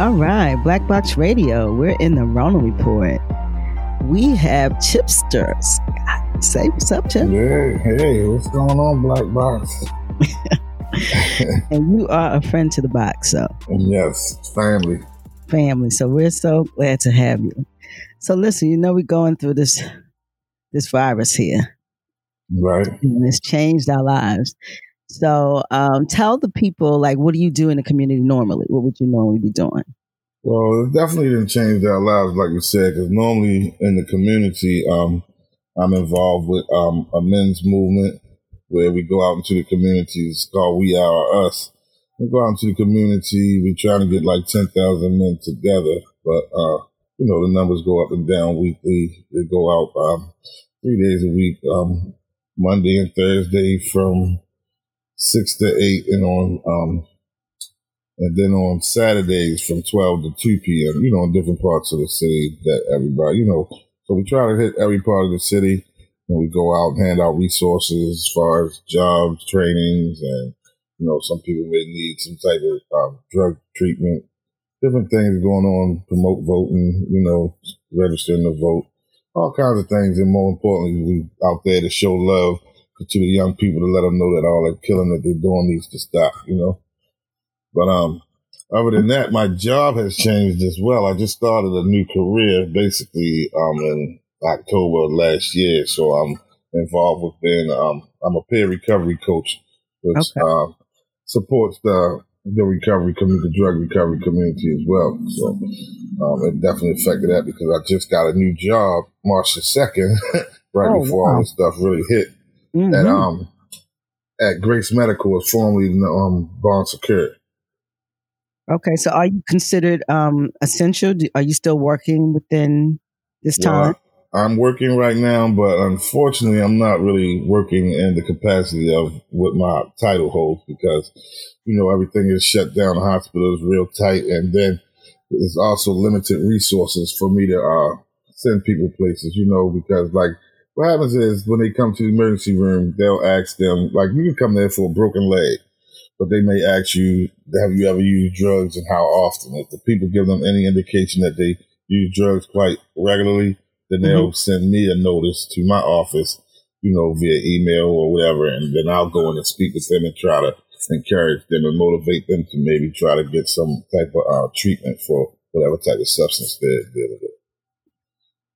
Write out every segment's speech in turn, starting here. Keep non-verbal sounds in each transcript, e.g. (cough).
All right, Black Box Radio. We're in the Rona Report. We have Chipsters. Say what's up, Chip. Yeah, hey, what's going on, Black Box? (laughs) and you are a friend to the box, so yes, family, family. So we're so glad to have you. So listen, you know we're going through this this virus here, right? And it's changed our lives. So um, tell the people, like, what do you do in the community normally? What would you normally be doing? Well, it definitely didn't change our lives, like you said, because normally in the community, um, I'm involved with um, a men's movement where we go out into the communities called We Are Us. We go out into the community, we're trying to get like 10,000 men together, but, uh, you know, the numbers go up and down weekly. They go out um, three days a week, um, Monday and Thursday from six to eight, and on um, and then on Saturdays from twelve to two p.m. You know, in different parts of the city that everybody, you know, so we try to hit every part of the city, and we go out and hand out resources as far as jobs, trainings, and you know, some people may need some type of um, drug treatment, different things going on, promote voting, you know, registering to vote, all kinds of things, and more importantly, we out there to show love to the young people to let them know that all that killing that they're doing needs to stop, you know. But um, other than that, my job has changed as well. I just started a new career basically um in October of last year, so I'm involved with being um I'm a peer recovery coach, which okay. uh, supports the the recovery community, the drug recovery community as well. So um, it definitely affected that because I just got a new job March the second, (laughs) right oh, before wow. all this stuff really hit mm-hmm. at um at Grace Medical, was formerly um Bon Secours. Okay, so are you considered um essential? Are you still working within this time? Well, I'm working right now, but unfortunately, I'm not really working in the capacity of what my title holds because, you know, everything is shut down. The hospital is real tight, and then there's also limited resources for me to uh, send people places. You know, because like what happens is when they come to the emergency room, they'll ask them, like, you can come there for a broken leg, but they may ask you, have you ever used drugs and how often? If the people give them any indication that they use drugs quite regularly, then they'll mm-hmm. send me a notice to my office, you know, via email or whatever, and then I'll go in and speak with them and try to encourage them and motivate them to maybe try to get some type of uh, treatment for whatever type of substance they're dealing with.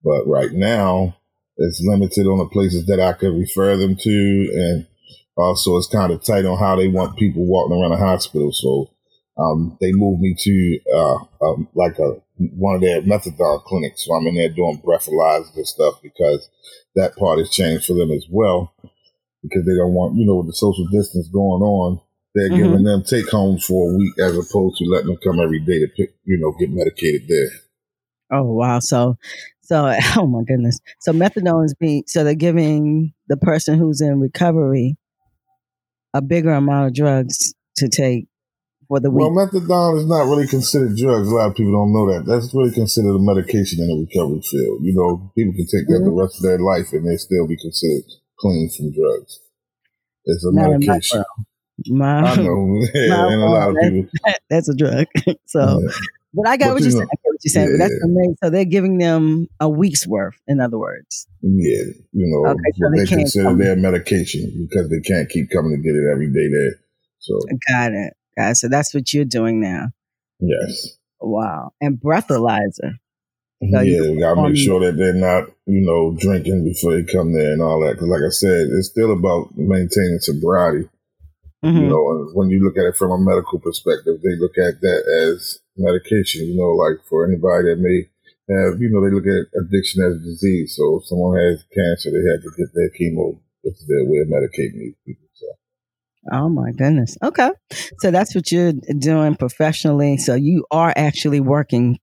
But right now, it's limited on the places that I could refer them to, and also it's kind of tight on how they want people walking around the hospital. So um, they moved me to uh, um, like a one of their methadone clinics. So I'm in there doing breathalyzers and stuff because that part has changed for them as well because they don't want you know with the social distance going on. They're mm-hmm. giving them take homes for a week as opposed to letting them come every day to pick, you know get medicated there. Oh wow! So so, (laughs) oh my goodness. So methadone is being, so they're giving the person who's in recovery a bigger amount of drugs to take for the week. Well, methadone is not really considered drugs. A lot of people don't know that. That's really considered a medication in the recovery field. You know, people can take that mm-hmm. the rest of their life and they still be considered clean from drugs. It's a not medication. My, I know, (laughs) yeah, and a lot of people. (laughs) That's a drug. so, yeah. but I got but what you, you know, said you're saying, yeah. that's amazing. So they're giving them a week's worth, in other words. Yeah, you know, okay, so they, they consider come. their medication because they can't keep coming to get it every day there. So got it. Got it. So that's what you're doing now. Yes. Wow. And breathalyzer. So yeah, we gotta make sure that they're not, you know, drinking before they come there and all that. Because, like I said, it's still about maintaining sobriety. Mm-hmm. You know, when you look at it from a medical perspective, they look at that as medication, you know, like for anybody that may have, you know, they look at addiction as a disease. So if someone has cancer, they have to get their chemo. It's their way of medicating these people. So. Oh my goodness. Okay. So that's what you're doing professionally. So you are actually working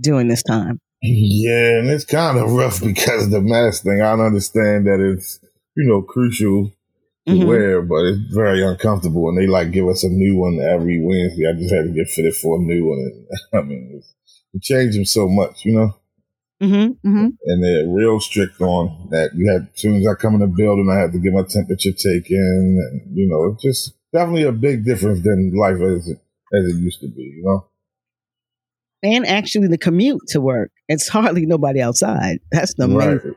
during this time. Yeah, and it's kind of rough because the mask thing. I understand that it's, you know, crucial mm-hmm. wear, but it's very uncomfortable. And they like give us a new one every Wednesday. I just had to get fitted for a new one. And (laughs) I mean, it changed them so much, you know. Mm-hmm, mm-hmm. And they're real strict on that. You have as soon as I come in the building, I have to get my temperature taken, and you know, it's just definitely a big difference than life as it, as it used to be, you know. and actually the commute to work. It's hardly nobody outside. That's the Right. main.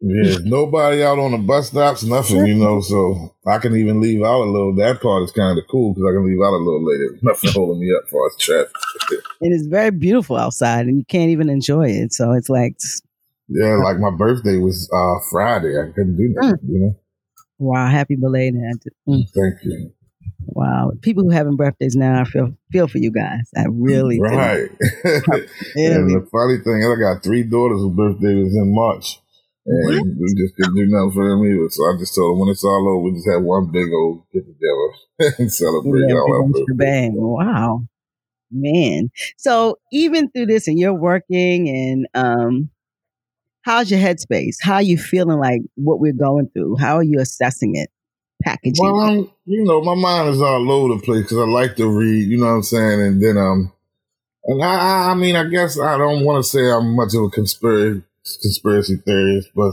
Yeah, there's (laughs) nobody out on the bus stops, nothing, you know. So I can even leave out a little. That part is kind of cool because I can leave out a little later. (laughs) Nothing holding me up for us traffic. (laughs) And it's very beautiful outside, and you can't even enjoy it. So it's like, Yeah, like my birthday was uh Friday. I couldn't do nothing, you know. wow, happy belated. Mm, Thank you. Wow, people who having birthdays now, I feel feel for you guys. I really do. Right. and the funny thing, is, I got three daughters whose birthday was in March. And we just couldn't do nothing for them either. So I just told them when it's all over, we just have one big old get together (laughs) and celebrate Yeah, all big old Wow, man. So even through this, and you're working, and um, how's your headspace? How are you feeling like what we're going through? How are you assessing it? Packaging. Well. I'm, you know, my mind is all over the place because I like to read, you know what I'm saying? And then, um, and I, I- I mean, I guess I don't want to say I'm much of a conspiracy, conspiracy theories, but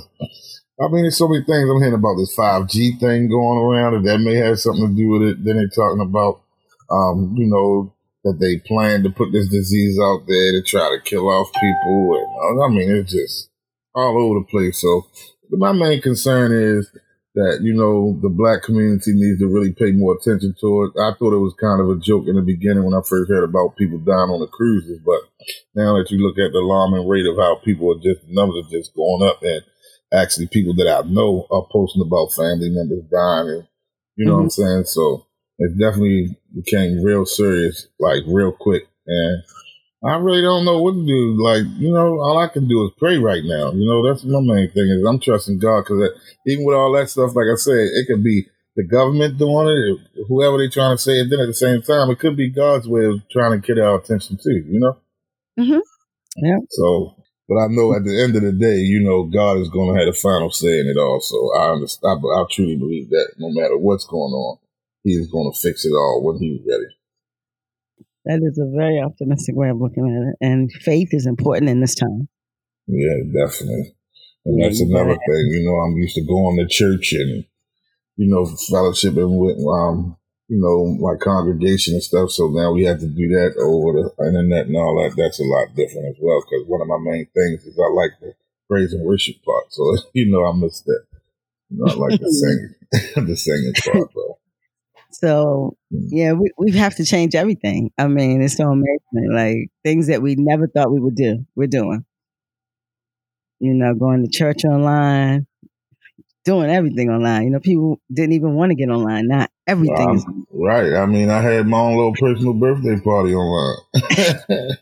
I mean, there's so many things I'm hearing about this 5G thing going around, and that may have something to do with it. Then they're talking about, um, you know, that they plan to put this disease out there to try to kill off people. And I mean, it's just all over the place. So my main concern is that, you know, the black community needs to really pay more attention to it. I thought it was kind of a joke in the beginning when I first heard about people dying on the cruises, but now that you look at the alarming rate of how people are just, numbers are just going up and actually people that I know are posting about family members dying and, you know what I'm mm-hmm. saying? So it definitely became real serious, like real quick. And I really don't know what to do. Like, you know, all I can do is pray right now. You know, that's my main thing is I'm trusting God because even with all that stuff, like I said, it could be the government doing it, whoever they're trying to say it. Then at the same time, it could be God's way of trying to get our attention too. You know. Mhm. Yeah. So, but I know at the end of the day, you know, God is going to have the final say in it all. So I understand. I, I truly believe that no matter what's going on, He is going to fix it all when He's ready. That is a very optimistic way of looking at it, and faith is important in this time. Yeah, definitely. And that's another thing. You know, I'm used to going to church and, you know, fellowshipping with, um, you know, my congregation and stuff. So now we have to do that over the internet and all that. That's a lot different as well. Because one of my main things is I like the praise and worship part. So, (laughs) you know, I miss that. You know, I like the (laughs) singing, (laughs) the singing part, bro. So Mm. yeah, we we have to change everything. I mean, it's so amazing. Like things that we never thought we would do, we're doing. You know, going to church online, doing everything online. You know, people didn't even want to get online. Not everything is. Um, right. I mean, I had my own little personal birthday party online. (laughs)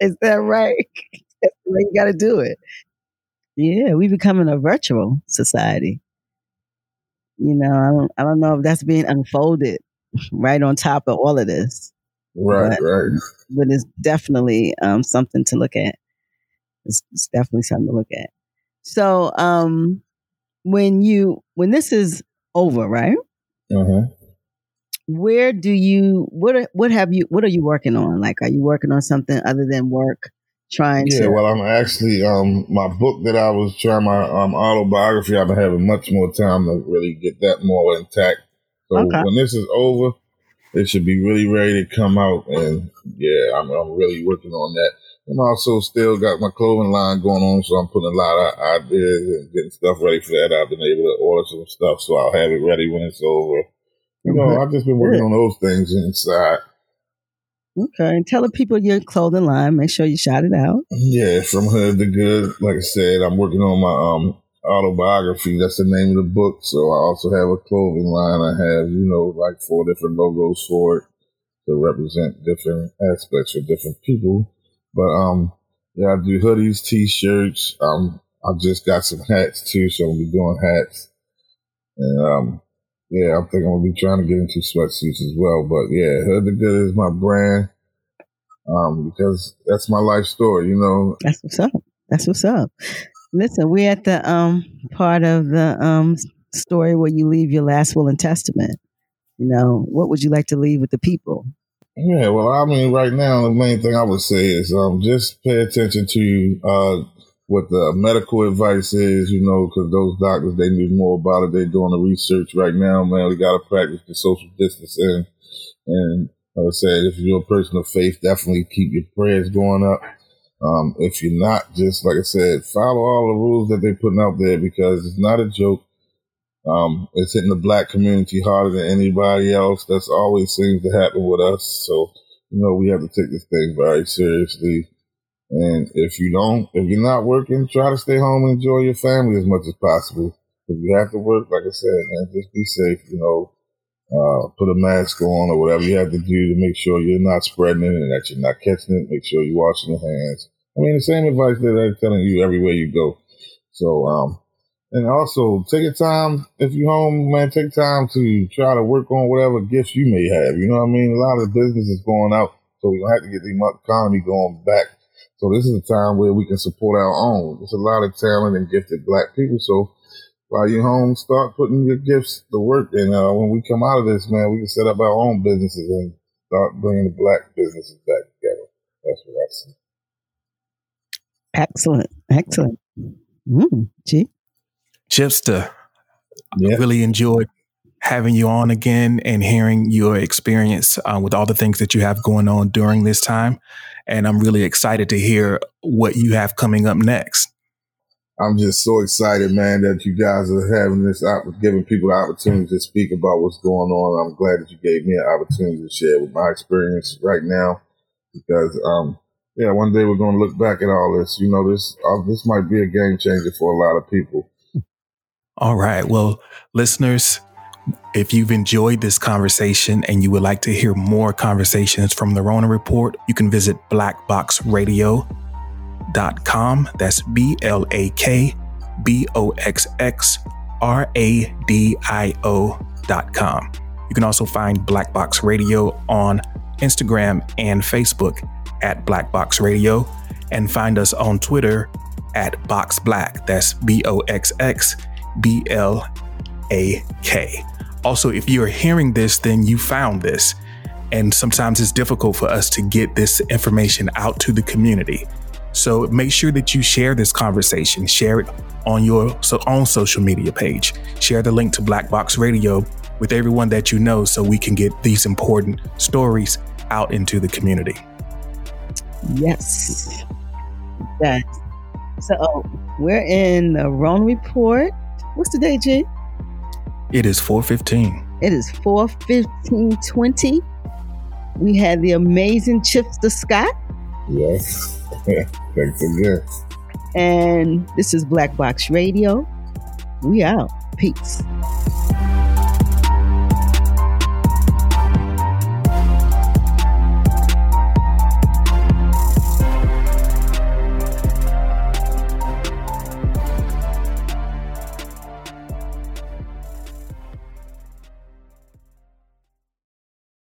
Is that right? (laughs) That's the way you got to do it. Yeah, we becoming a virtual society. You know, I don't, I don't know if that's being unfolded right on top of all of this. right, But- right. but it's definitely um, something to look at. It's, it's definitely something to look at. So, um, when you when this is over, right? Uh-huh. Where do you what are, what have you what are you working on? Like, are you working on something other than work? Trying Yeah, to well, I'm actually um my book that I was trying my um autobiography. I've been having much more time to really get that more intact. So Okay. when this is over, it should be really ready to come out. And yeah, I'm I'm really working on that. And also still got my clothing line going on, so I'm putting a lot of ideas and getting stuff ready for that. I've been able to order some stuff, so I'll have it ready when it's over. You know. I've just been working on those things inside. Okay, and tell the people your clothing line. Make sure you shout it out. Yeah, from hood to good. Like I said, I'm working on my um autobiography. That's the name of the book. So I also have a clothing line. I have, you know, like four different logos for it to represent different aspects of different people. But um yeah, I do hoodies, t shirts. Um I just got some hats too, so I'll be doing hats. And um yeah, I think I'm gonna be trying to get into sweatsuits as well. But yeah, Hood the Good is my brand. Um, because that's my life story, you know. That's what's up. That's what's up. Listen, we're at the um part of the um story where you leave your last will and testament. You know, what would you like to leave with the people? Yeah, well, I mean, right now, the main thing I would say is um, just pay attention to uh, what the medical advice is, you know, because those doctors, they need more about it. They're doing the research right now, man. We got to practice the social distancing and like I said, if you're a person of faith, definitely keep your prayers going up. Um, if you're not, just like I said, follow all the rules that they're putting out there because it's not a joke. Um, it's hitting the black community harder than anybody else. That's always seems to happen with us. So, you know, we have to take this thing very seriously. And if you don't, if you're not working, try to stay home and enjoy your family as much as possible. If you have to work, like I said, man, just be safe. You know, uh, put a mask on or whatever you have to do to make sure you're not spreading it and that you're not catching it. Make sure you're washing your hands. I mean, the same advice that I'm telling you everywhere you go. So, um, and also take your time if you're home, man. Take time to try to work on whatever gifts you may have. You know what I mean? A lot of business is going out, so we have to get the economy going back. So this is a time where we can support our own. There's a lot of talent and gifted black people. So while you're home, start putting your gifts to work. And uh, when we come out of this, man, we can set up our own businesses and start bringing the black businesses back together. That's what I see. Excellent. Excellent. Mm, gee. Chipster, yeah. really enjoyed having you on again and hearing your experience uh, with all the things that you have going on during this time. And I'm really excited to hear what you have coming up next. I'm just so excited, man, that you guys are having this, giving people the opportunity to speak about what's going on. I'm glad that you gave me an opportunity to share with my experience right now, because, um, yeah, one day we're going to look back at all this. You know, this uh, this might be a game changer for a lot of people. All right, well, listeners, if you've enjoyed this conversation and you would like to hear more conversations from the Rona Report, you can visit Black Box Radio blakboxxradio.com. That's B L A K B O X X R A D I O.com. You can also find Black Box Radio on Instagram and Facebook at Black Box Radio and find us on Twitter at Box Black. That's B O X X B L A K. Also, if you are hearing this, then you found this. And sometimes it's difficult for us to get this information out to the community. So make sure that you share this conversation, share it on your so own social media page. Share the link to Black Box Radio with everyone that you know so we can get these important stories out into the community. Yes. Yes. So we're in the Rona Report. What's the date? It is 415. It is 41520. We had the amazing Chipster Scott. Yes. (laughs) Thanks again. And this is Black Box Radio. We out. Peace.